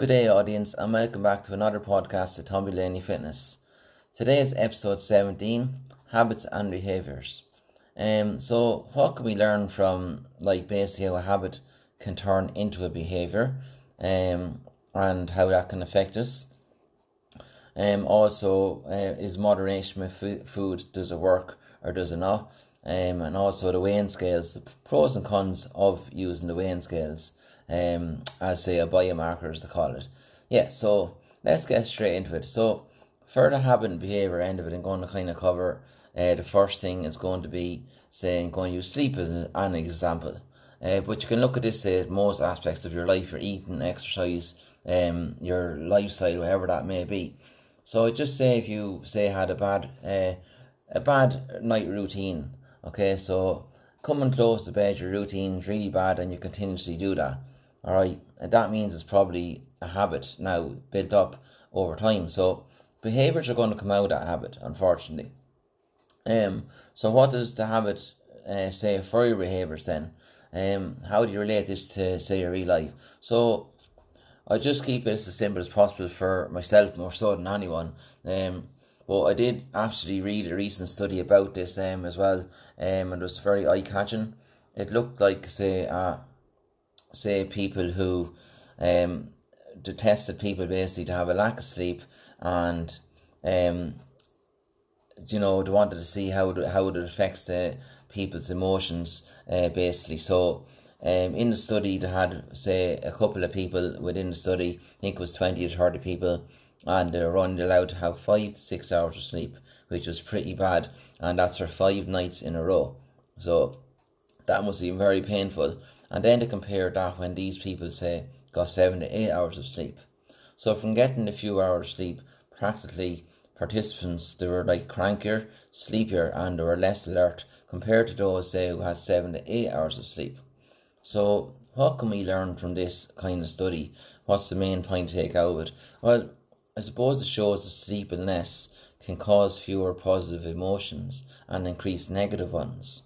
Good day, audience, and welcome back to another podcast of Tommy Laney Fitness. Today is episode 17 Habits and Behaviors. Um, so, what can we learn from, like, basically how a habit can turn into a behavior um, and how that can affect us? Um, also, uh, is moderation with food, does it work or does it not? Um, and also the weighing scales, the pros and cons of using the weighing scales um, as say a biomarker as they call it. Yeah, so let's get straight into it. So for the habit and behavior end of it, I'm going to kind of cover uh, the first thing is going to be saying going to use sleep as an example. Uh, but you can look at this at most aspects of your life, your eating, exercise, um, your lifestyle, whatever that may be. So just say if you say had a bad uh, a bad night routine, okay, so coming close to bed, your routine's really bad, and you continuously do that. All right, and that means it's probably a habit now built up over time. So behaviors are going to come out of habit, unfortunately. Um, so what does the habit uh, say for your behaviors then? Um, how do you relate this to say your real life? So I just keep it as simple as possible for myself, more so than anyone. Um, but I did actually read a recent study about this um, as well, um, and it was very eye catching. It looked like say uh, say people who um, detested people basically to have a lack of sleep and um, you know they wanted to see how it, how it affects the people's emotions uh, basically. So um, in the study they had say a couple of people within the study I think it was 20 to 30 people and they were only allowed to have five to six hours of sleep which was pretty bad and that's for five nights in a row. So that must be very painful and then to compare that when these people say got seven to eight hours of sleep. So from getting a few hours sleep, practically participants they were like crankier, sleepier, and they were less alert compared to those say who had seven to eight hours of sleep. So what can we learn from this kind of study? What's the main point to take out of it? Well, I suppose it shows that sleepiness can cause fewer positive emotions and increase negative ones.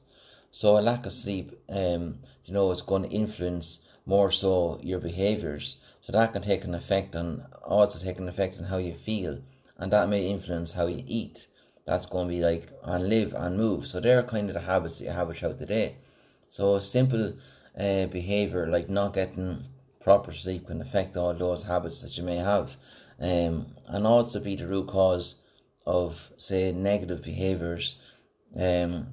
So a lack of sleep, um, you know, is going to influence more so your behaviors. So that can take an effect on also take an effect on how you feel, and that may influence how you eat. That's going to be like and live and move. So they're kind of the habits that you have throughout the day. So simple uh, behavior like not getting proper sleep can affect all those habits that you may have, um, and also be the root cause of say negative behaviors. Um,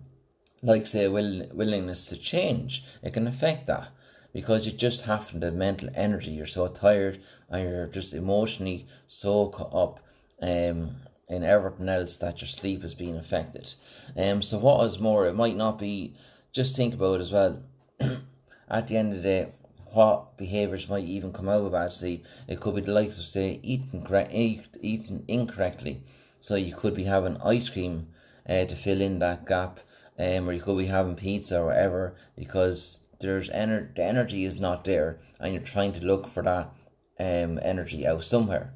like say will willingness to change it can affect that because you just have the mental energy you're so tired and you're just emotionally so caught up um in everything else that your sleep is being affected. Um so what is more it might not be just think about as well at the end of the day what behaviours might even come out of bad sleep. It could be the likes of say eating eat, eating incorrectly. So you could be having ice cream uh, to fill in that gap um, or you could be having pizza or whatever because there's ener- the energy is not there and you're trying to look for that um, energy out somewhere.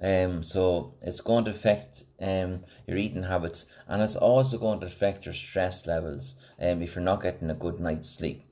Um, so it's going to affect um, your eating habits and it's also going to affect your stress levels um, if you're not getting a good night's sleep.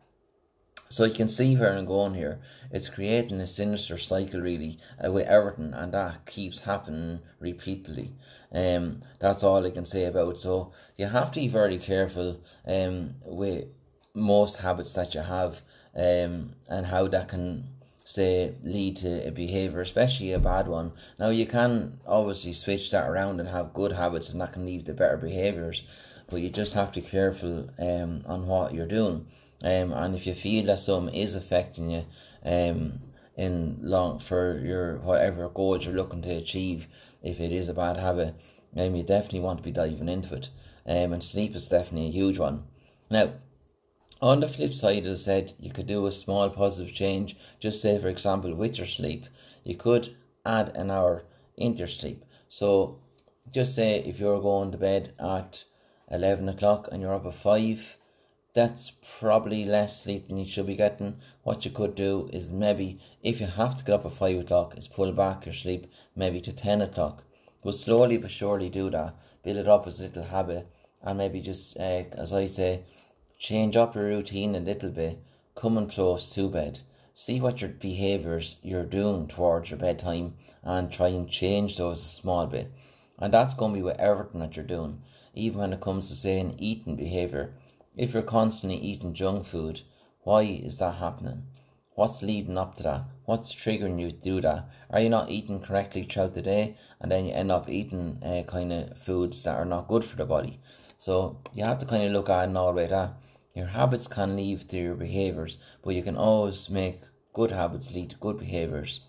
So you can see where I'm going here. It's creating a sinister cycle, really, uh, with everything, and that keeps happening repeatedly. Um, that's all I can say about. So you have to be very careful um with most habits that you have, um, and how that can say lead to a behavior, especially a bad one. Now you can obviously switch that around and have good habits, and that can lead to better behaviors. But you just have to be careful um on what you're doing. Um, and if you feel that something is affecting you, um, in long for your whatever goals you're looking to achieve, if it is a bad habit, um, you definitely want to be diving into it. Um, and sleep is definitely a huge one. Now, on the flip side, as I said, you could do a small positive change. Just say, for example, with your sleep, you could add an hour into your sleep. So, just say if you're going to bed at 11 o'clock and you're up at 5, that's probably less sleep than you should be getting. What you could do is maybe, if you have to get up at 5 o'clock, is pull back your sleep maybe to 10 o'clock. But slowly but surely do that. Build it up as a little habit. And maybe just, uh, as I say, change up your routine a little bit. Come Coming close to bed. see what your behaviors you're doing towards your bedtime and try and change those a small bit. And that's going to be with everything that you're doing, even when it comes to saying eating behavior. If you're constantly eating junk food, why is that happening? What's leading up to that? What's triggering you to do that? Are you not eating correctly throughout the day and then you end up eating uh, kind of foods that are not good for the body? So you have to kind of look at in all way that your habits can lead to your behaviors, but you can always make good habits lead to good behaviors.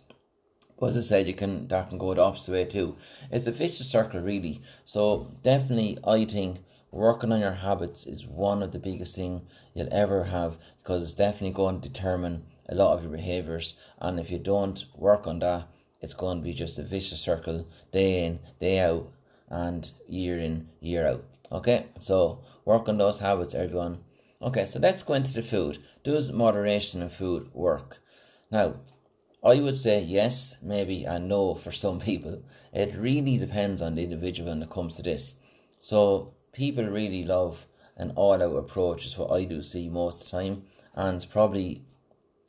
But as I said, you can that can go the opposite way too. It's a vicious circle, really. So definitely, I think working on your habits is one of the biggest thing you'll ever have because it's definitely going to determine a lot of your behaviors. And if you don't work on that, it's going to be just a vicious circle, day in, day out, and year in, year out. Okay, so work on those habits, everyone. Okay, so let's go into the food. Does moderation in food work? Now, I would say yes, maybe, and no for some people. It really depends on the individual when it comes to this. So, people really love an all out approach, is what I do see most of the time, and probably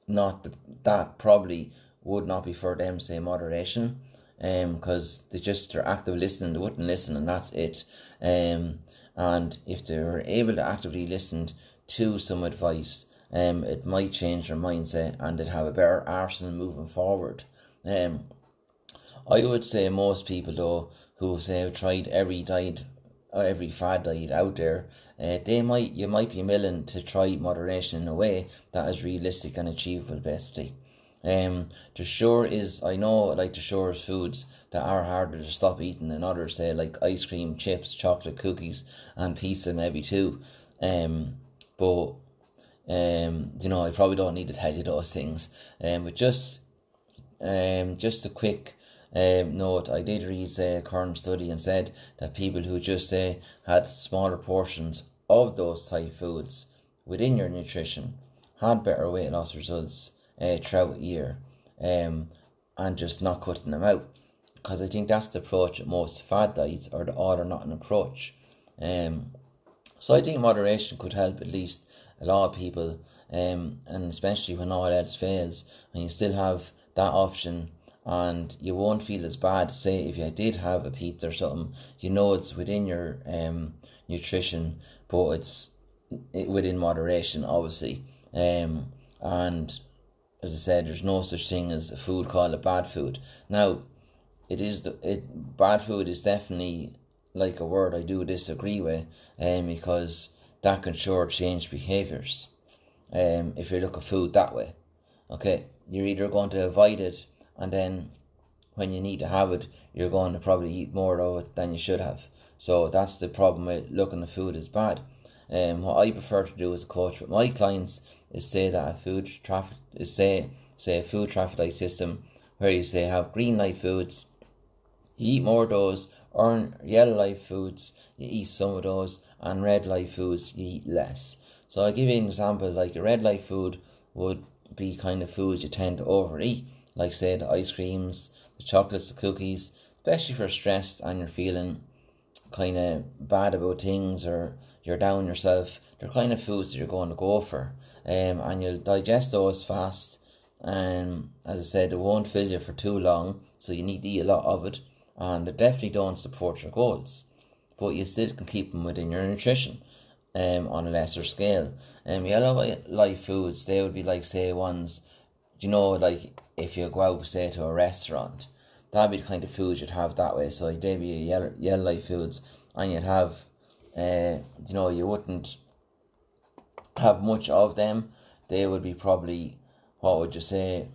not that probably would not be for them, say, moderation, um, because they just they're active listening, they wouldn't listen, and that's it. Um, and if they were able to actively listen to some advice, um, it might change their mindset and they'd have a better arsenal moving forward. Um, I would say most people though who say have tried every diet every fad diet out there, uh, they might you might be willing to try moderation in a way that is realistic and achievable basically. Um, the sure is I know like the sure is foods that are harder to stop eating than others say like ice cream, chips, chocolate, cookies, and pizza maybe too. Um, but um, you know, I probably don't need to tell you those things. Um, but just um, just a quick um, note, I did read a current study and said that people who just say had smaller portions of those type foods within your nutrition had better weight loss results uh, throughout the year um, and just not cutting them out. Because I think that's the approach at most fad diets are the all or nothing approach. Um, so I think moderation could help at least a lot of people, um, and especially when all else fails, and you still have that option, and you won't feel as bad. Say if you did have a pizza or something, you know it's within your um nutrition, but it's it, within moderation, obviously. Um, and as I said, there's no such thing as a food called a bad food. Now, it is the it bad food is definitely like a word I do disagree with, um, because that can sure change behaviors. Um, if you look at food that way, okay, you're either going to avoid it, and then when you need to have it, you're going to probably eat more of it than you should have. So that's the problem with looking at food as bad. Um, what I prefer to do as a coach with my clients is say that a food traffic is say say a food traffic light system where you say have green light foods, you eat more of those, or yellow light foods, you eat some of those, and red light foods you eat less. So I'll give you an example like a red light food would be kind of foods you tend to overeat, like say the ice creams, the chocolates, the cookies, especially for stressed and you're feeling kind of bad about things or you're down yourself. They're kind of foods that you're going to go for, um, and you'll digest those fast. And as I said, it won't fill you for too long, so you need to eat a lot of it, and it definitely don't support your goals but you still can keep them within your nutrition um, on a lesser scale. Um, yellow light foods, they would be like, say, ones, you know, like if you go out, say, to a restaurant, that'd be the kind of food you'd have that way. So they'd be yellow, light foods, and you'd have, uh, you know, you wouldn't have much of them. They would be probably, what would you say,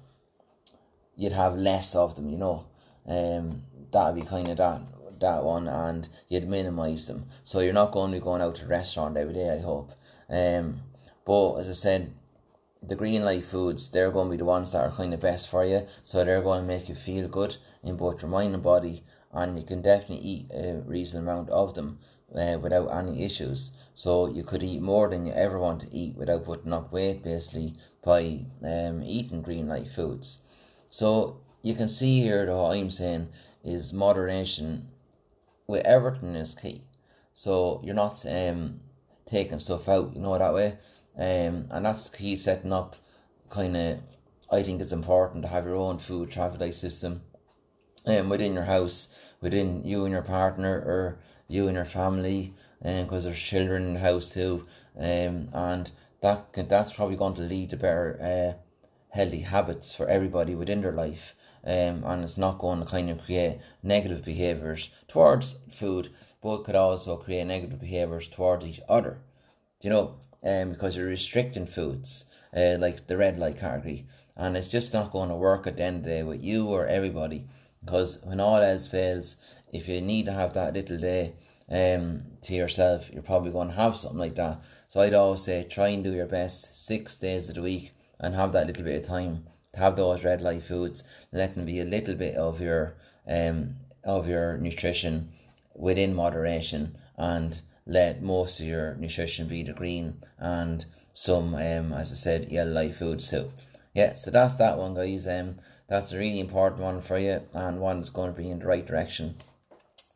you'd have less of them, you know. Um, that'd be kind of that that one and you'd minimize them. So you're not going to be going out to a restaurant every day, I hope. Um, but as I said, the green light foods, they're going to be the ones that are kind of best for you. So they're going to make you feel good in both your mind and body. And you can definitely eat a reasonable amount of them uh, without any issues. So you could eat more than you ever want to eat without putting up weight, basically, by um, eating green light foods. So you can see here that what I'm saying is moderation with everything is key. So you're not um, taking stuff out, you know, that way. Um, and that's key setting up kind of I think it's important to have your own food traffic light system um, within your house, within you and your partner, or you and your family, and um, because there's children in the house too, um, and that can, that's probably going to lead to better uh, healthy habits for everybody within their life. Um, and it's not going to kind of create negative behaviors towards food, but could also create negative behaviors towards each other. Do you know? Um, because you're restricting foods, uh, like the red light category, and it's just not going to work at the end of the day with you or everybody. Because when all else fails, if you need to have that little day um, to yourself, you're probably going to have something like that. So I'd always say try and do your best six days of the week and have that little bit of time to have those red light foods. Let them be a little bit of your um of your nutrition within moderation and let most of your nutrition be the green and some um as I said yellow light foods too. Yeah, so that's that one guys. Um that's a really important one for you and one that's going to be in the right direction.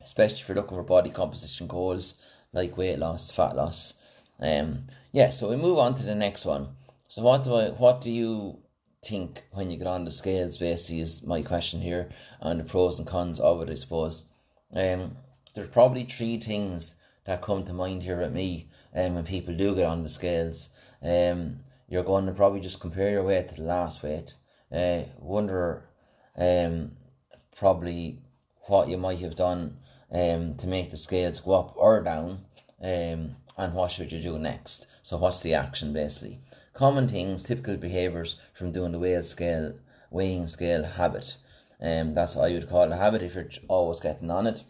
Especially if you're looking for body composition goals like weight loss, fat loss. Um yeah, so we move on to the next one. So what do I what do you think when you get on the scales basically is my question here and the pros and cons of it I suppose. Um there's probably three things that come to mind here with me um, when people do get on the scales. Um you're going to probably just compare your weight to the last weight. Uh wonder um probably what you might have done um to make the scales go up or down um and what should you do next. So what's the action basically? Common things, typical behaviours from doing the weighing scale, weighing scale habit. Um, that's what I would call a habit if you're always getting on it.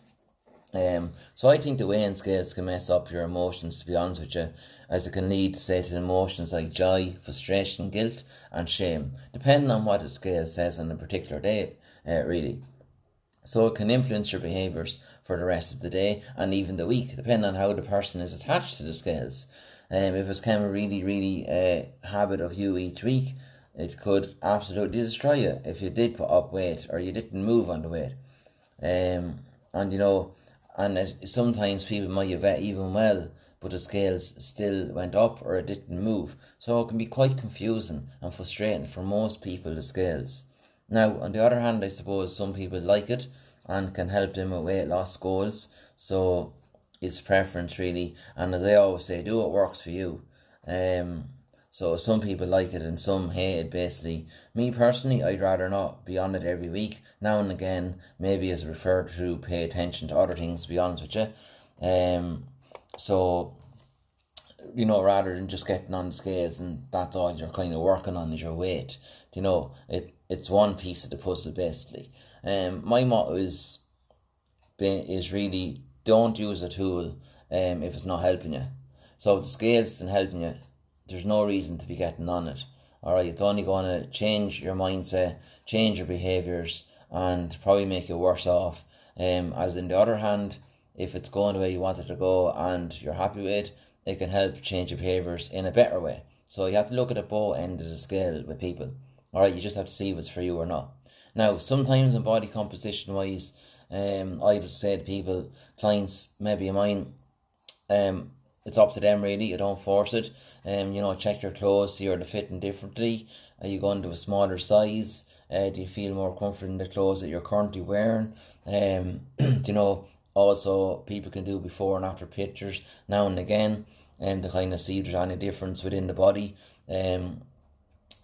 Um, so I think the weighing scales can mess up your emotions, to be honest with you, as it can lead, say, to emotions like joy, frustration, guilt, and shame, depending on what the scale says on a particular day, uh, really. So it can influence your behaviours for the rest of the day and even the week, depending on how the person is attached to the scales. Um, if it's kind of really, really a uh, habit of you each week, it could absolutely destroy you if you did put up weight or you didn't move on the weight. Um, and you know, and it, sometimes people might have even well, but the scales still went up or it didn't move. So it can be quite confusing and frustrating for most people, the scales. Now, on the other hand, I suppose some people like it and can help them with weight loss goals. So it's preference really. And as I always say, do what works for you. Um, so some people like it and some hate it basically. Me personally, I'd rather not be on it every week. Now and again, maybe as referred to, pay attention to other things. To be honest with you, um, so you know, rather than just getting on the scales and that's all you're kind of working on is your weight. You know, it it's one piece of the puzzle basically. Um, my motto is is really don't use a tool um, if it's not helping you. So if the scales isn't helping you, there's no reason to be getting on it. Alright, it's only going to change your mindset, change your behaviours, and probably make you worse off. Um, as in the other hand, if it's going the way you want it to go and you're happy with it, it can help change your behaviours in a better way. So you have to look at the both end of the scale with people. Alright, you just have to see if it's for you or not. Now, sometimes in body composition wise, um, I would say to people, clients, maybe mine, um, it's up to them really. You don't force it. Um, you know, check your clothes, see are they fitting differently. Are you going to a smaller size? Uh, do you feel more comfortable in the clothes that you're currently wearing? Um, you know, also people can do before and after pictures now and again, and um, to kind of see if there's any difference within the body. Um,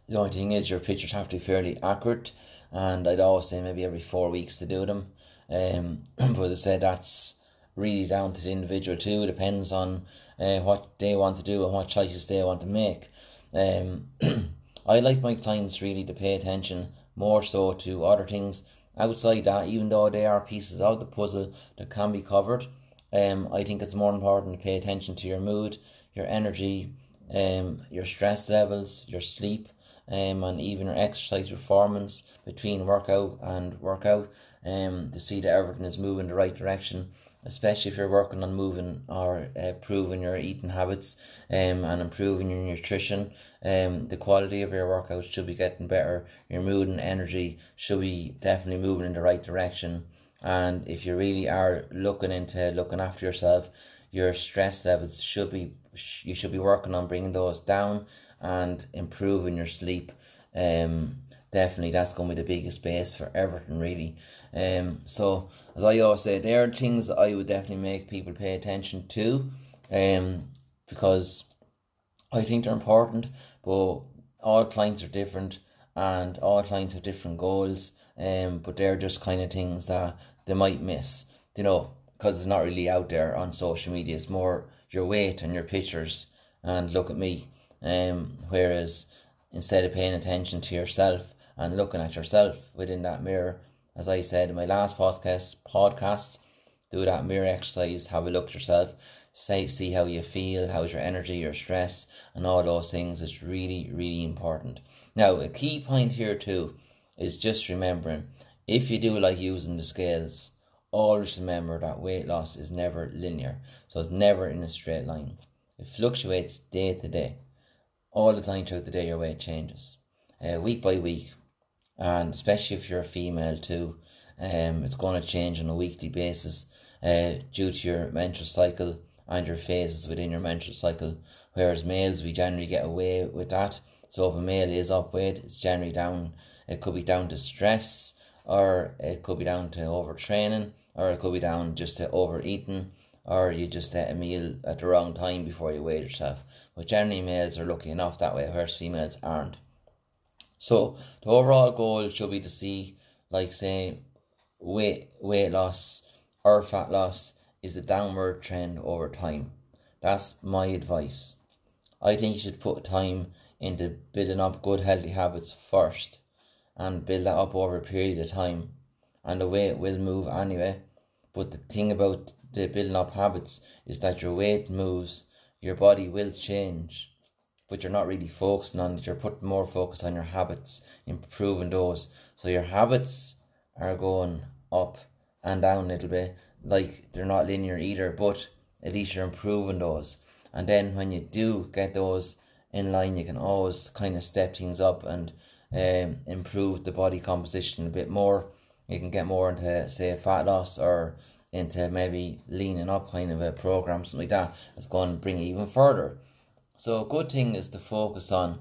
the only thing is your pictures have to be fairly accurate, and I'd always say maybe every four weeks to do them. Um, but as I said, that's really down to the individual too. It depends on uh, what they want to do and what choices they want to make. Um, I like my clients really to pay attention more so to other things outside that, even though they are pieces of the puzzle that can be covered. Um, I think it's more important to pay attention to your mood, your energy, um, your stress levels, your sleep, um, and even your exercise performance between workout and workout um, to see that everything is moving the right direction, especially if you're working on moving or uh, improving your eating habits um, and improving your nutrition. Um, the quality of your workout should be getting better. Your mood and energy should be definitely moving in the right direction. And if you really are looking into looking after yourself, your stress levels should be you should be working on bringing those down and improving your sleep. Um, definitely that's going to be the biggest base for everything, really. Um, so, as I always say, there are things that I would definitely make people pay attention to, um, because I think they're important, but all clients are different and all clients have different goals, um, but they're just kind of things that they might miss, you know, because it's not really out there on social media. It's more your weight and your pictures and look at me. Um, whereas instead of paying attention to yourself and looking at yourself within that mirror, as I said in my last podcast, podcasts, do that mirror exercise, have a look at yourself, say see how you feel, how's your energy, your stress, and all those things is really, really important. Now, a key point here too is just remembering if you do like using the scales, always remember that weight loss is never linear. So it's never in a straight line. It fluctuates day to day. All the time throughout the day, your weight changes, uh, week by week, and especially if you're a female too, um, it's going to change on a weekly basis uh, due to your menstrual cycle and your phases within your menstrual cycle. Whereas males, we generally get away with that. So if a male is up weight, it's generally down. It could be down to stress, or it could be down to overtraining, or it could be down just to overeating, or you just ate a meal at the wrong time before you weighed yourself. But generally, males are lucky enough that way, whereas females aren't. So the overall goal should be to see, like say, weight weight loss or fat loss is a downward trend over time. That's my advice. I think you should put time into building up good healthy habits first and build that up over a period of time. And the weight will move anyway. But the thing about the building up habits is that your weight moves, your body will change, but you're not really focusing on it. You're putting more focus on your habits, improving those. So your habits are going up and down a little bit. Like they're not linear either, but at least you're improving those. And then when you do get those in line, you can always kind of step things up and um, improve the body composition a bit more. You can get more into, say, fat loss or into maybe leaning up kind of a program, something like that. That's going to bring you even further. So, a good thing is to focus on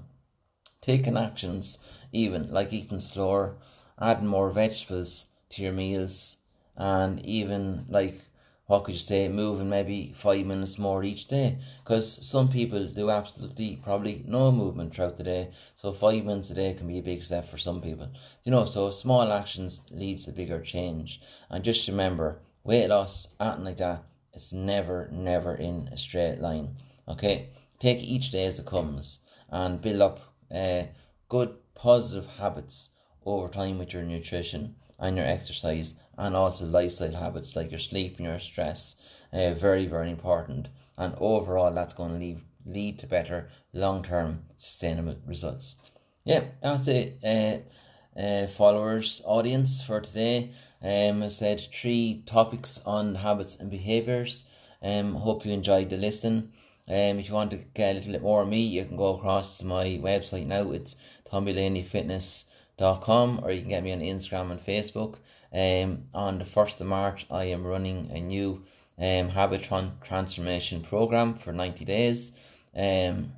taking actions, even like eating slower, adding more vegetables to your meals, and even like what could you say, moving maybe five minutes more each day. Because some people do absolutely probably no movement throughout the day. So five minutes a day can be a big step for some people. You know, so small actions leads to bigger change. And just remember, weight loss, acting like that, it's never, never in a straight line. Okay? Take each day as it comes and build up uh, good positive habits over time with your nutrition and your exercise and also lifestyle habits like your sleep and your stress. Uh, very, very important. And overall, that's going to lead, lead to better long term sustainable results. Yeah, that's it. Uh, uh, followers, audience for today. Um, I said three topics on habits and behaviors. Um, hope you enjoyed the listen. Um, if you want to get a little bit more of me, you can go across to my website now. It's tommylaneyfitness.com or you can get me on Instagram and Facebook. Um, on the 1st of March, I am running a new um, habit tran- transformation program for 90 days. Um,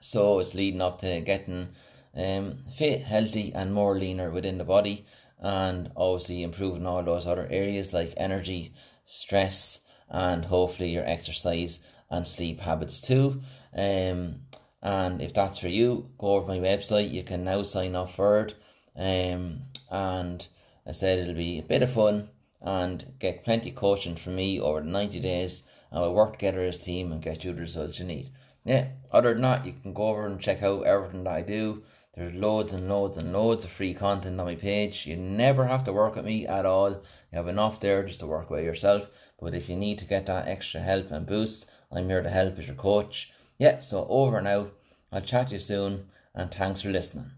so it's leading up to getting um, fit, healthy, and more leaner within the body, and obviously improving all those other areas like energy, stress, and hopefully your exercise and sleep habits too. Um, and if that's for you, go over my website. You can now sign up for it. Um, and I said it'll be a bit of fun and get plenty of coaching from me over the 90 days and we'll work together as a team and get you the results you need. Yeah, other than that, you can go over and check out everything that I do. There's loads and loads and loads of free content on my page. You never have to work with me at all. You have enough there just to work with yourself. But if you need to get that extra help and boost, I'm here to help as your coach. Yeah, so over now. I'll chat to you soon and thanks for listening.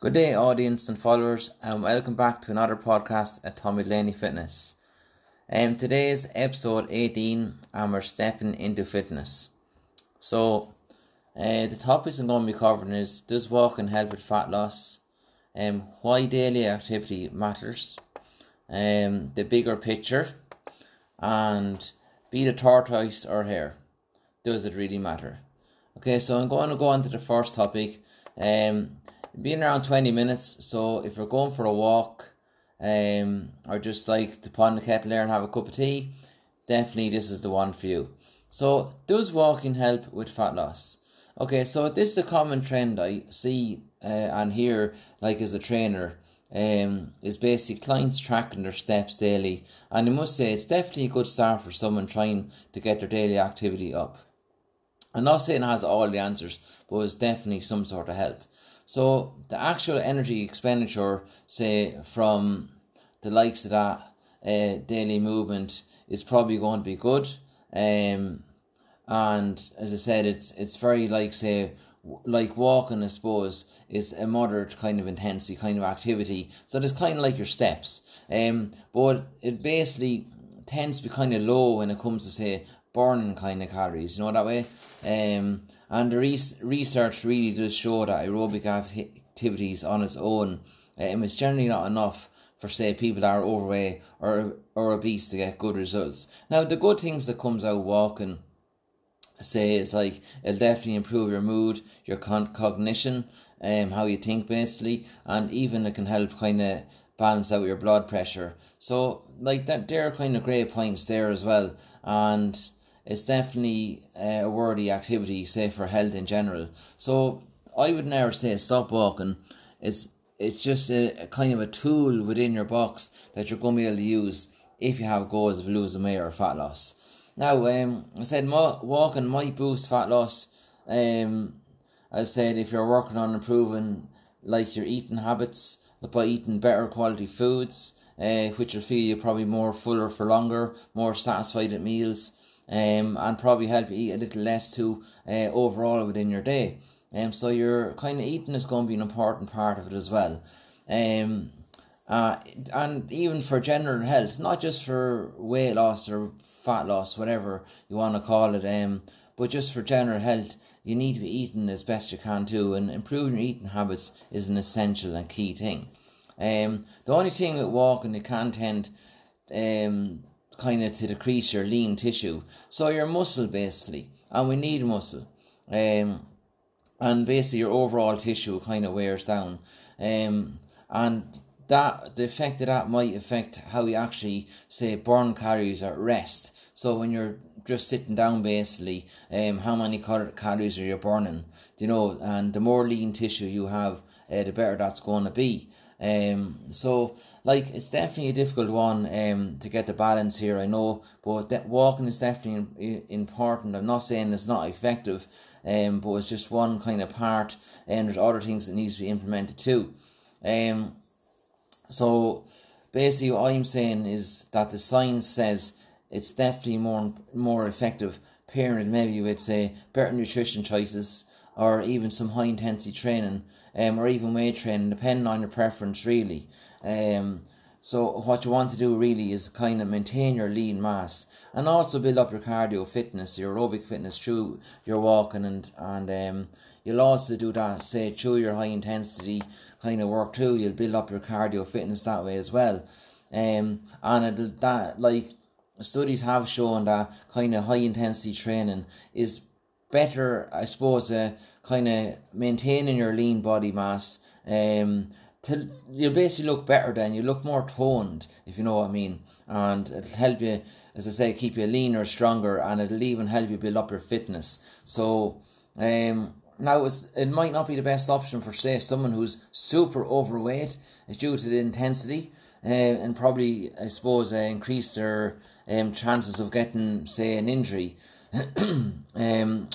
Good day, audience and followers, and welcome back to another podcast at Tommy Delaney Fitness. Um, today's episode 18, and we're stepping into fitness. So, uh, the topics I'm going to be covering is Does walking help with fat loss? Um, why daily activity matters, um, the bigger picture, and be the tortoise or hare. Does it really matter? Okay, so I'm going to go on to the first topic Um, being around 20 minutes. So if you're going for a walk, um, or just like to on the kettle there and have a cup of tea, definitely this is the one for you. So does walking help with fat loss? Okay, so this is a common trend I see uh, and hear like as a trainer. Um, is basically clients tracking their steps daily, and I must say it's definitely a good start for someone trying to get their daily activity up. I'm not saying it has all the answers, but it's definitely some sort of help. So the actual energy expenditure, say from the likes of that uh, daily movement, is probably going to be good. Um, and as I said, it's it's very like say like walking, I suppose, is a moderate kind of intensity kind of activity. So it's kind of like your steps. Um, but it basically tends to be kind of low when it comes to say burning kind of calories. You know that way. Um, and the res- research really does show that aerobic activities on its own um, is generally not enough for say people that are overweight or or obese to get good results. Now the good things that comes out walking say is like it'll definitely improve your mood, your con- cognition, um, how you think basically, and even it can help kind of balance out your blood pressure. So like that, there are kind of great points there as well, and it's definitely a worthy activity, say for health in general. So I would never say stop walking. It's it's just a, a kind of a tool within your box that you're going to be able to use if you have goals of losing weight or fat loss. Now, um, I said walking might boost fat loss. Um, I said if you're working on improving like your eating habits by eating better quality foods, uh, which will feel you probably more fuller for longer, more satisfied at meals, um, and probably help you eat a little less too uh, overall within your day. Um, so your kind of eating is going to be an important part of it as well. Um, uh, and even for general health, not just for weight loss or fat loss, whatever you want to call it, um, but just for general health, you need to be eating as best you can too, and improving your eating habits is an essential and key thing. Um, the only thing with walking, it can tend um, kind of to decrease your lean tissue, so your muscle basically, and we need muscle. Um, and basically your overall tissue kind of wears down. Um, and that the effect of that might affect how you actually say burn calories at rest. So when you're just sitting down, basically, um, how many cal- calories are you burning? You know, and the more lean tissue you have, uh, the better that's going to be. Um, so like it's definitely a difficult one um to get the balance here. I know, but that walking is definitely important. I'm not saying it's not effective, um, but it's just one kind of part, and there's other things that needs to be implemented too. Um, so basically, what I'm saying is that the science says it's definitely more more effective pairing maybe would say better nutrition choices or even some high intensity training um, or even weight training depending on your preference really um, so what you want to do really is kind of maintain your lean mass and also build up your cardio fitness your aerobic fitness through your walking and and um, you'll also do that say through your high intensity kind of work too. You'll build up your cardio fitness that way as well. Um, and it, that like studies have shown that kind of high intensity training is better, I suppose, uh, kind of maintaining your lean body mass. Um, to you'll basically look better then. You look more toned, if you know what I mean, and it'll help you, as I say, keep you leaner, stronger, and it'll even help you build up your fitness. So, um, now, it's, it might not be the best option for, say, someone who's super overweight It's due to the intensity uh, and probably, I suppose, uh, increase their um, chances of getting, say, an injury. um,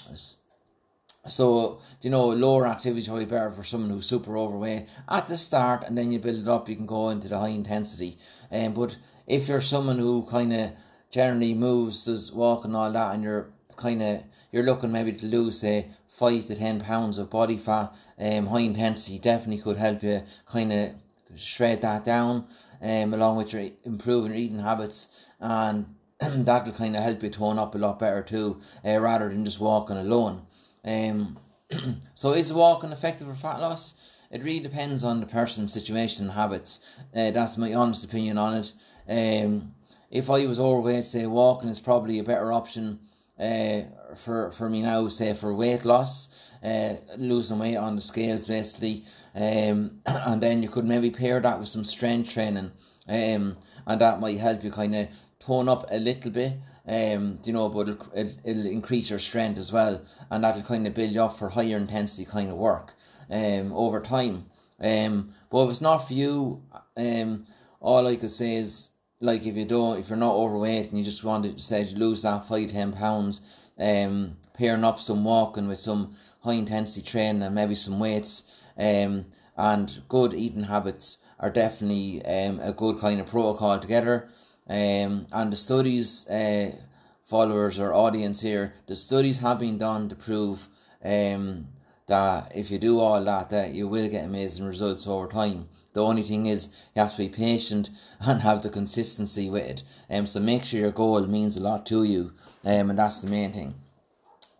so, you know, lower activity is probably better for someone who's super overweight at the start, and then you build it up, you can go into the high intensity. Um, but if you're someone who kind of generally moves, does walk and all that, and you're kind of you're looking maybe to lose say five to ten pounds of body fat, um, high intensity definitely could help you kind of shred that down, um, along with your improving your eating habits, and that'll kind of help you tone up a lot better too, uh, rather than just walking alone. Um, so is walking effective for fat loss? It really depends on the person's situation and habits. Uh, that's my honest opinion on it. Um, if I was overweight, say walking is probably a better option uh, for for me now, say for weight loss, uh, losing weight on the scales basically, um, and then you could maybe pair that with some strength training, um, and that might help you kind of tone up a little bit. Um, you know, but it'll, it'll increase your strength as well, and that'll kind of build you up for higher intensity kind of work um, over time. Um, but if it's not for you, um, all I could say is like if you don't, if you're not overweight and you just want to say lose that five ten pounds, um, pairing up some walking with some high intensity training and maybe some weights, um, and good eating habits are definitely um a good kind of protocol together. Um, and the studies, uh, followers or audience here, the studies have been done to prove um that if you do all that, that you will get amazing results over time. The only thing is you have to be patient and have the consistency with it. Um, so make sure your goal means a lot to you, um, and that's the main thing.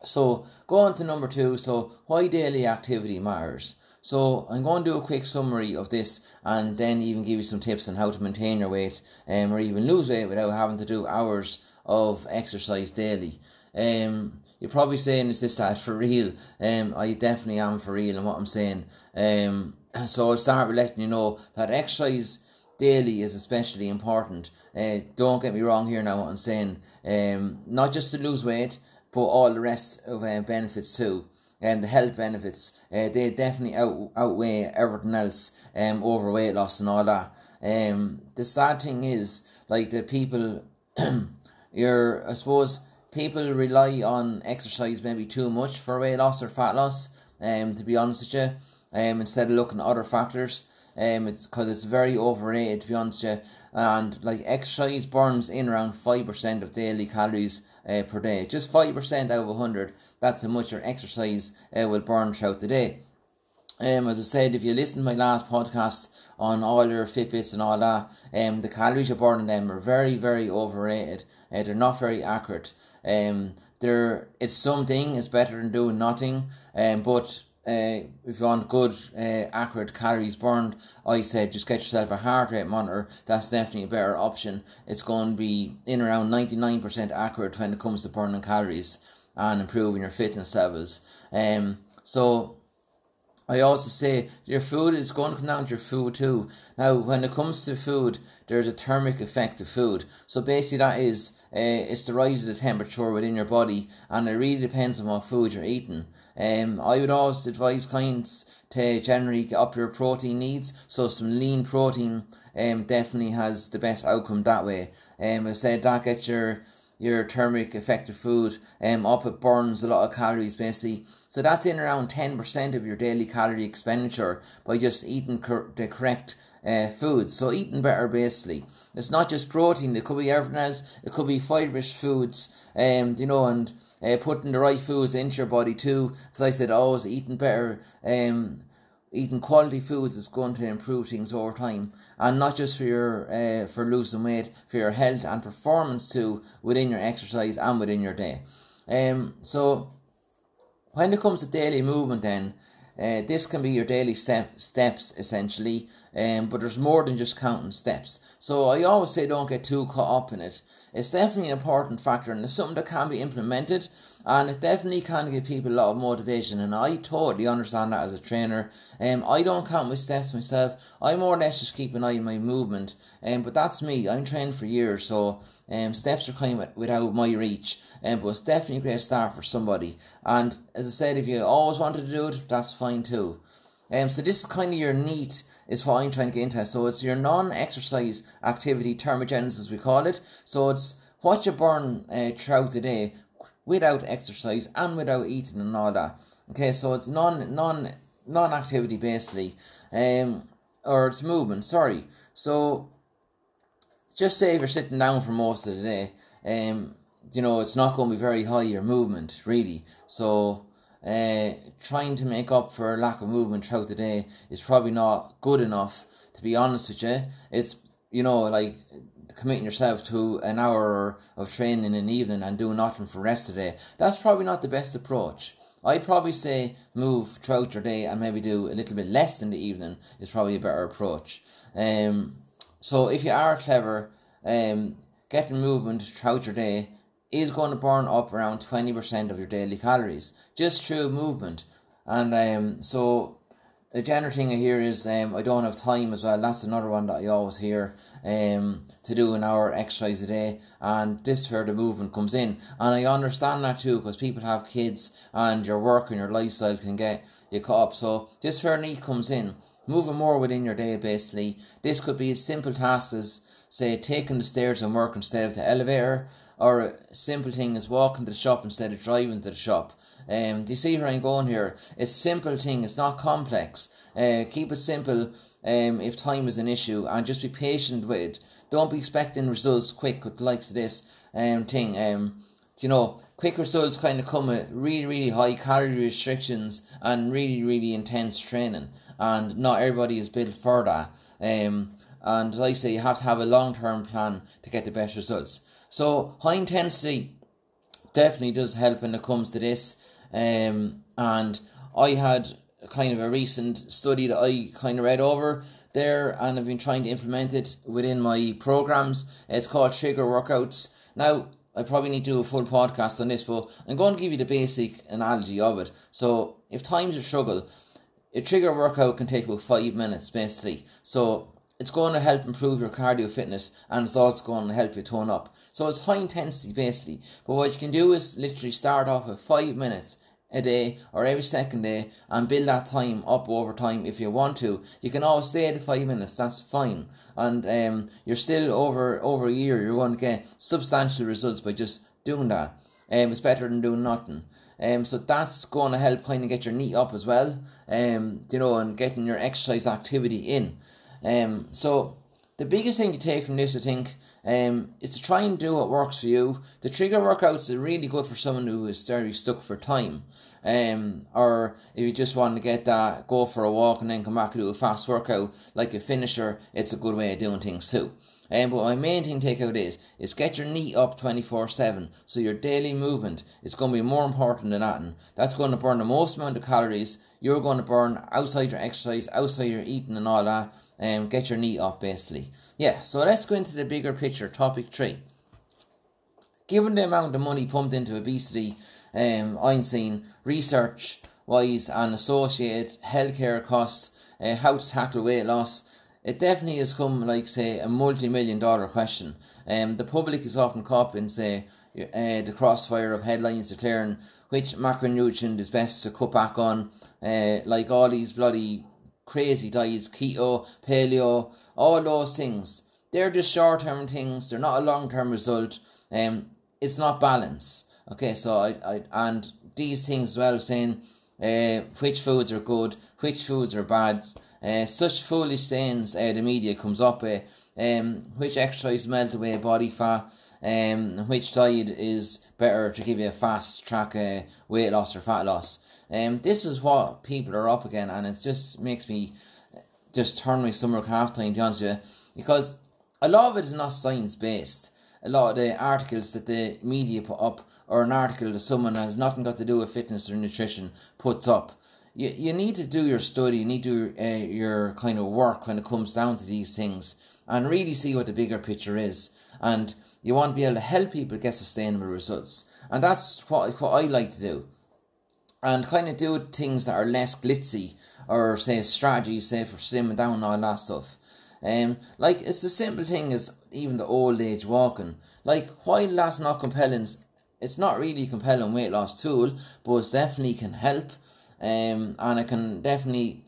So go on to number two. So why daily activity matters. So I'm going to do a quick summary of this and then even give you some tips on how to maintain your weight um, or even lose weight without having to do hours of exercise daily. Um, you're probably saying, is this that for real? Um, I definitely am for real in what I'm saying. Um, so I'll start with letting you know that exercise daily is especially important. Uh, don't get me wrong here now what I'm saying. Um, not just to lose weight, but all the rest of uh, benefits too. And the health benefits, uh, they definitely out, outweigh everything else, um, over weight loss and all that. Um, the sad thing is, like the people, you're, I suppose, people rely on exercise maybe too much for weight loss or fat loss. Um, to be honest with you, um, instead of looking at other factors. Um, it's because it's very overrated to be honest with you. And like exercise burns in around five percent of daily calories uh, per day. Just five percent out of hundred. That's how much your exercise uh, will burn throughout the day. Um, as I said, if you listen to my last podcast on all your Fitbits and all that, um, the calories you burn in them are very, very overrated. Uh, they're not very accurate. Um, they're it's something. It's better than doing nothing. Um, but uh, if you want good, uh, accurate calories burned, I said just get yourself a heart rate monitor. That's definitely a better option. It's going to be in around 99% accurate when it comes to burning calories and improving your fitness levels. Um, so I also say your food is going to come down to your food too. Now, when it comes to food, there's a thermic effect of food. So basically, that is uh, it's the rise of the temperature within your body, and it really depends on what food you're eating. Um, I would always advise clients to generally get up your protein needs. So some lean protein um definitely has the best outcome that way. Um, I said that gets your your thermic effect of food um, up. It burns a lot of calories basically. So that's in around 10% of your daily calorie expenditure by just eating cor- the correct uh, foods. So eating better basically. It's not just protein, it could be everything else. It could be fibrous foods, um, you know, and uh, putting the right foods into your body too. As I said, always eating better, um, eating quality foods is going to improve things over time and not just for your uh, for losing weight for your health and performance too within your exercise and within your day um so when it comes to daily movement then uh, this can be your daily step steps essentially um, but there's more than just counting steps. So I always say don't get too caught up in it. It's definitely an important factor and it's something that can be implemented and it definitely can give people a lot of motivation and I totally understand that as a trainer. Um, I don't count my steps myself. I more or less just keep an eye on my movement. Um, but that's me. I'm trained for years so um, steps are kind of without my reach. Um, but it's definitely a great start for somebody. And as I said, if you always wanted to do it, that's fine too. Um, so this is kind of your NEAT is what I'm trying to get into. So it's your non-exercise activity thermogenesis we call it. So it's what you burn uh, throughout the day without exercise and without eating and all that. Okay, so it's non non non activity basically, um, or it's movement. Sorry. So just say if you're sitting down for most of the day, um, you know it's not going to be very high your movement really. So uh, trying to make up for lack of movement throughout the day is probably not good enough. To be honest with you, it's you know like committing yourself to an hour of training in the evening and doing nothing for the rest of the day. That's probably not the best approach. I'd probably say move throughout your day and maybe do a little bit less in the evening is probably a better approach. Um, so if you are clever, um, getting movement throughout your day is going to burn up around 20% of your daily calories just through movement. And um, so the general thing I hear is um, I don't have time as well. That's another one that I always hear um, to do an hour exercise a day, and this is where the movement comes in. And I understand that too because people have kids, and your work and your lifestyle can get you caught up. So this where NEAT comes in. Moving more within your day, basically. This could be as simple tasks as say taking the stairs and work instead of the elevator, or a simple thing as walking to the shop instead of driving to the shop. Um, do you see where I'm going here? It's simple thing. It's not complex. Uh, keep it simple. Um, if time is an issue, and just be patient with it. Don't be expecting results quick with the likes of this um thing. Um, you know, quick results kind of come with really, really high calorie restrictions and really, really intense training, and not everybody is built for that. Um, and like I say, you have to have a long term plan to get the best results. So high intensity definitely does help when it comes to this. Um, and I had kind of a recent study that I kind of read over there, and I've been trying to implement it within my programs. It's called Trigger Workouts. Now, I probably need to do a full podcast on this, but I'm going to give you the basic analogy of it. So, if times a struggle, a trigger workout can take about five minutes basically. So, it's going to help improve your cardio fitness and it's also going to help you tone up. So it's high intensity basically. But what you can do is literally start off with five minutes a day or every second day and build that time up over time if you want to. You can always stay at five minutes, that's fine. And um, you're still over over a year, you're going to get substantial results by just doing that. Um, it's better than doing nothing. Um, so that's going to help kind of get your NEAT up as well. Um, you know, and getting your exercise activity in. Um, so the biggest thing to take from this, I think, um, is to try and do what works for you. The trigger workouts are really good for someone who is very stuck for time. Um, or if you just want to get that, go for a walk and then come back and do a fast workout like a finisher, it's a good way of doing things too. Um, but my main thing to take out is is get your NEAT up 24 7. So your daily movement is going to be more important than that. That's going to burn the most amount of calories you're going to burn outside your exercise, outside your eating and all that um, get your NEAT up basically. Yeah, so let's go into the bigger picture. Topic three. Given the amount of money pumped into obesity, um, I'm seeing research wise and associated healthcare costs, uh, how to tackle weight loss. It definitely has come like say a multi-million dollar question. Um, the public is often caught in say uh, the crossfire of headlines declaring which macronutrient is best to cut back on. Uh, like all these bloody crazy diets, keto, paleo, all those things. They're just short term things, they're not a long term result. Um, it's not balance. Okay, so I, I and these things as well saying uh, which foods are good, which foods are bad. Uh, such foolish sayings uh, the media comes up with. Um, which exercise melt away body fat, um, which diet is better to give you a fast track uh, weight loss or fat loss. Um, this is what people are up again, and it just makes me just turn my stomach half time, to you, because a lot of it is not science based. A lot of the articles that the media put up, or an article that someone has nothing got to do with fitness or nutrition puts up. You, you need to do your study, you need to do uh, your kind of work when it comes down to these things, and really see what the bigger picture is. And you want to be able to help people get sustainable results. And that's what, what I like to do and kind of do things that are less glitzy or say strategies say for slimming down and all that stuff. Um, like it's a simple thing as even the old age walking. Like while that's not compelling, it's not really a compelling weight loss tool, but it definitely can help. Um, and it can definitely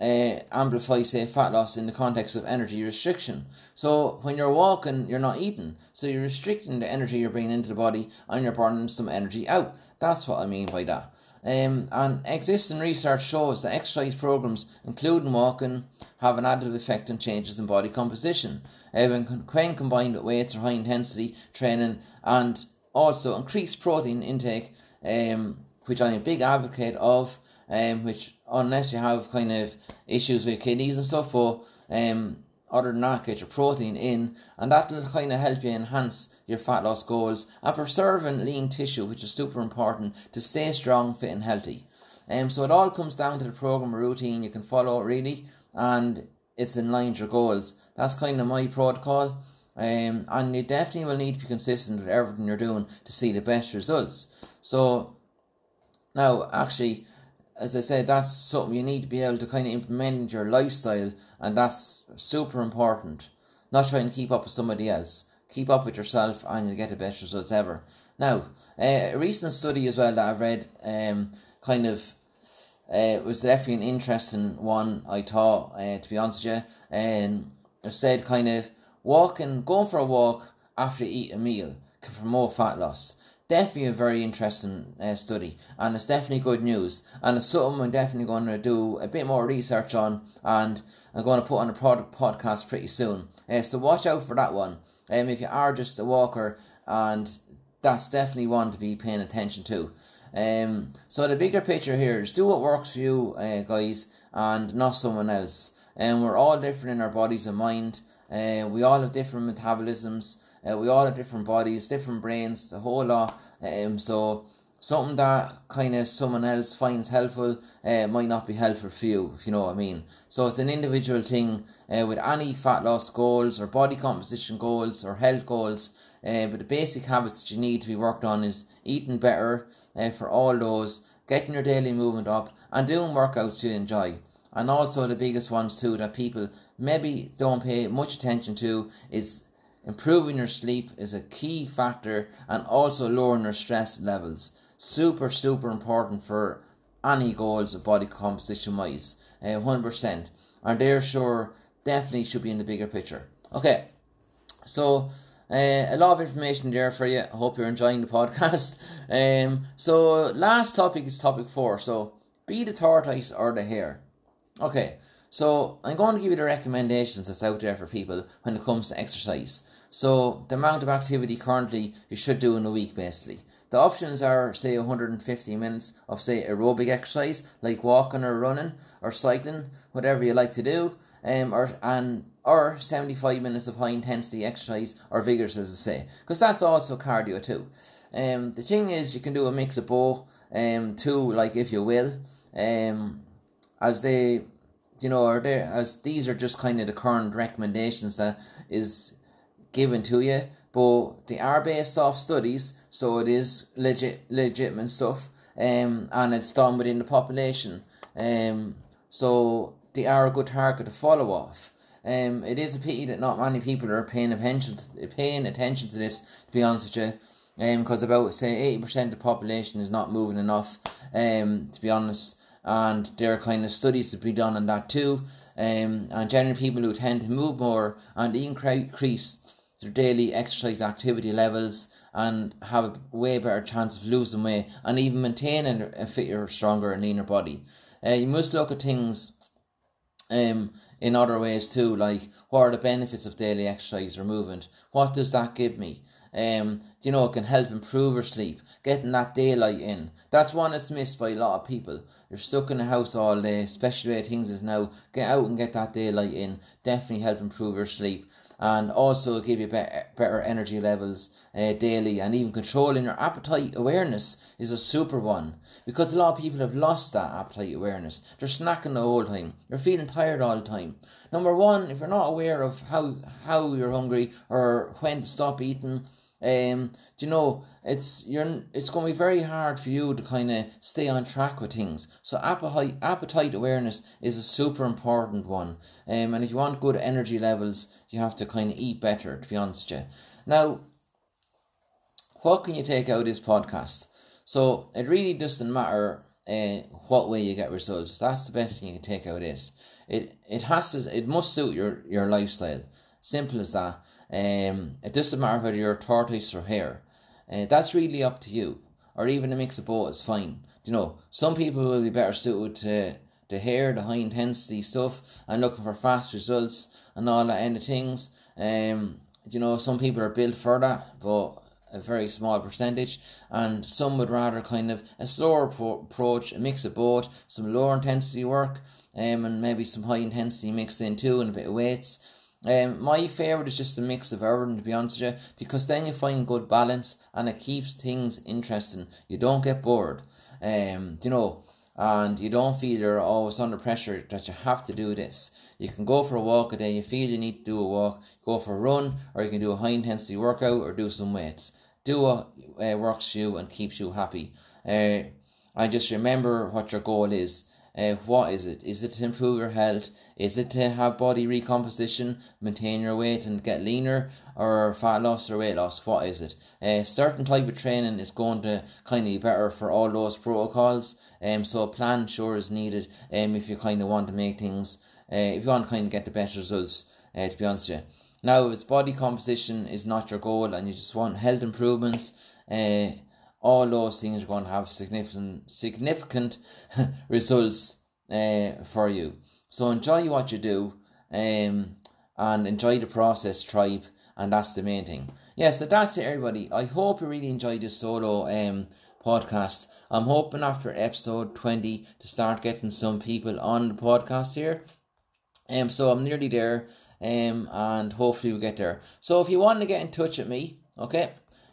uh, amplify say fat loss in the context of energy restriction. So when you're walking, you're not eating, so you're restricting the energy you're bringing into the body, and you're burning some energy out. That's what I mean by that. Um, and existing research shows that exercise programs, including walking, have an additive effect on changes in body composition uh, when, when combined with weights or high intensity training, and also increased protein intake, um, which I'm a big advocate of. Um, which unless you have kind of issues with kidneys and stuff, but um, other than that, get your protein in, and that'll kind of help you enhance your fat loss goals and preserving lean tissue, which is super important to stay strong, fit, and healthy. Um, so it all comes down to the program routine you can follow really, and it's in line with your goals. That's kind of my protocol. Um, and you definitely will need to be consistent with everything you're doing to see the best results. So, now actually, as I said, that's something you need to be able to kind of implement your lifestyle, and that's super important. Not trying to keep up with somebody else. Keep up with yourself, and you'll get the best results ever. Now, uh, a recent study as well that I've read, um, kind of uh, was definitely an interesting one. I thought, uh, to be honest with you, and it said kind of walking, going for a walk after you eat a meal can promote fat loss. Definitely a very interesting uh, study, and it's definitely good news. And it's something I'm definitely going to do a bit more research on, and I'm going to put on a product podcast pretty soon. Uh, so watch out for that one. Um, if you are just a walker, and that's definitely one to be paying attention to. Um, so the bigger picture here is do what works for you, uh, guys, and not someone else. And um, we're all different in our bodies and mind. Uh, we all have different metabolisms. Uh, we all have different bodies, different brains, the whole lot. Um, so something that kind of someone else finds helpful uh, might not be helpful for you, if you know what I mean. So it's an individual thing uh, with any fat loss goals or body composition goals or health goals. Uh, but the basic habits that you need to be worked on is eating better uh, for all those, getting your daily movement up, and doing workouts you enjoy. And also the biggest ones too that people maybe don't pay much attention to is improving your sleep is a key factor and also lowering your stress levels. Super, super important for any goals of body composition wise. Uh, 100%. And they're sure definitely should be in the bigger picture. Okay, so uh, a lot of information there for you. I hope you're enjoying the podcast. Um, so last topic is topic four. So be the tortoise or the hare. Okay, so I'm going to give you the recommendations that's out there for people when it comes to exercise. So the amount of activity currently you should do in a week, basically. The options are say 150 minutes of say aerobic exercise like walking or running or cycling, whatever you like to do, um, or and or 75 minutes of high intensity exercise or vigorous, as I say, because that's also cardio too. Um, the thing is, you can do a mix of both, um, too, like if you will, um, as they, you know, are there as these are just kind of the current recommendations that is given to you, but they are based off studies, so it is legit, legitimate stuff, um, and it's done within the population, um, so they are a good target to follow off. Um, it is a pity that not many people are paying attention to, paying attention to this. To be honest with you, um, because about say eighty percent of the population is not moving enough. Um, to be honest, and there are kind of studies to be done on that too. Um, and generally people who tend to move more and increase their daily exercise activity levels and have a way better chance of losing weight and even maintaining a fitter, stronger, and leaner body. Uh, you must look at things um, in other ways too, like what are the benefits of daily exercise or movement? What does that give me? Um, you know, it can help improve your sleep, getting that daylight in. That's one that's missed by a lot of people. You're stuck in the house all day, especially where things is now. Get out and get that daylight in. Definitely help improve your sleep and also give you better, better energy levels uh, daily and even controlling your appetite awareness is a super one because a lot of people have lost that appetite awareness. They're snacking the whole time. They're feeling tired all the time. Number one if you're not aware of how how you're hungry or when to stop eating um, do you know it's you're it's going to be very hard for you to kind of stay on track with things. So appetite appetite awareness is a super important one. Um, and if you want good energy levels, you have to kind of eat better. To be honest with you, now, what can you take out of this podcast? So it really doesn't matter uh, what way you get results. That's the best thing you can take out of this. It it has to it must suit your your lifestyle. Simple as that. Um, it doesn't matter whether you're tortoise or hare. Uh, that's really up to you. Or even a mix of both is fine. You know, some people will be better suited to the hare, the high intensity stuff, and looking for fast results and all that end of things. Um, you know, some people are built for that, but a very small percentage, and some would rather kind of a slower pro- approach, a mix of both, some lower intensity work, um, and maybe some high intensity mixed in too, and a bit of weights. Um, my favourite is just a mix of everything, to be honest with you, because then you find good balance and it keeps things interesting. You don't get bored. Um, you know, and you don't feel you're always under pressure that you have to do this. You can go for a walk a day, you feel you need to do a walk, go for a run, or you can do a high intensity workout or do some weights. Do what uh, works you and keeps you happy. Uh, and just remember what your goal is. Uh, what is it? Is it to improve your health? Is it to have body recomposition, maintain your weight and get leaner, or fat loss or weight loss? What is it? A uh, certain type of training is going to kind of be better for all those protocols. Um, so a plan sure is needed. Um, if you kind of want to make things, uh, if you want to kind of get the better results. Uh, to be honest with you. Now, if it's body composition is not your goal and you just want health improvements, uh, all those things are going to have significant significant results uh, for you. So enjoy what you do um, and enjoy the process, tribe, and that's the main thing. Yeah, so that's it, everybody. I hope you really enjoyed this solo um, podcast. I'm hoping after episode 20 to start getting some people on the podcast here. Um, so I'm nearly there, um, and hopefully we'll get there. So if you want to get in touch with me, okay,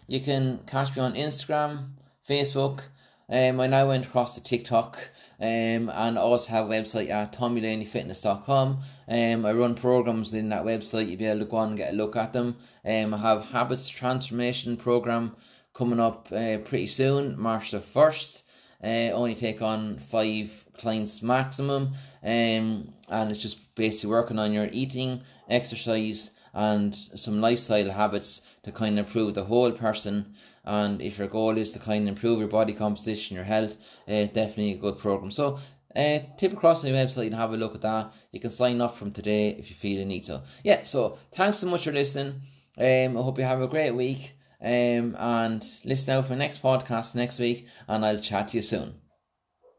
you can catch me on Instagram, Facebook. Um, I now went across to TikTok um, and also have a website at tommylaneyfitness.com. Um, I run programs in that website. You'll be able to go on and get a look at them. Um, I have habits transformation program coming up uh, pretty soon, March the 1st. Uh, only take on five clients maximum. Um, and it's just basically working on your eating, exercise, and some lifestyle habits to kind of improve the whole person. And if your goal is to kind of improve your body composition, your health, uh, definitely a good program. So, uh, tip across the website and have a look at that. You can sign up from today if you feel you need to. Yeah, so thanks so much for listening. Um, I hope you have a great week. Um, and listen out for next podcast next week, and I'll chat to you soon.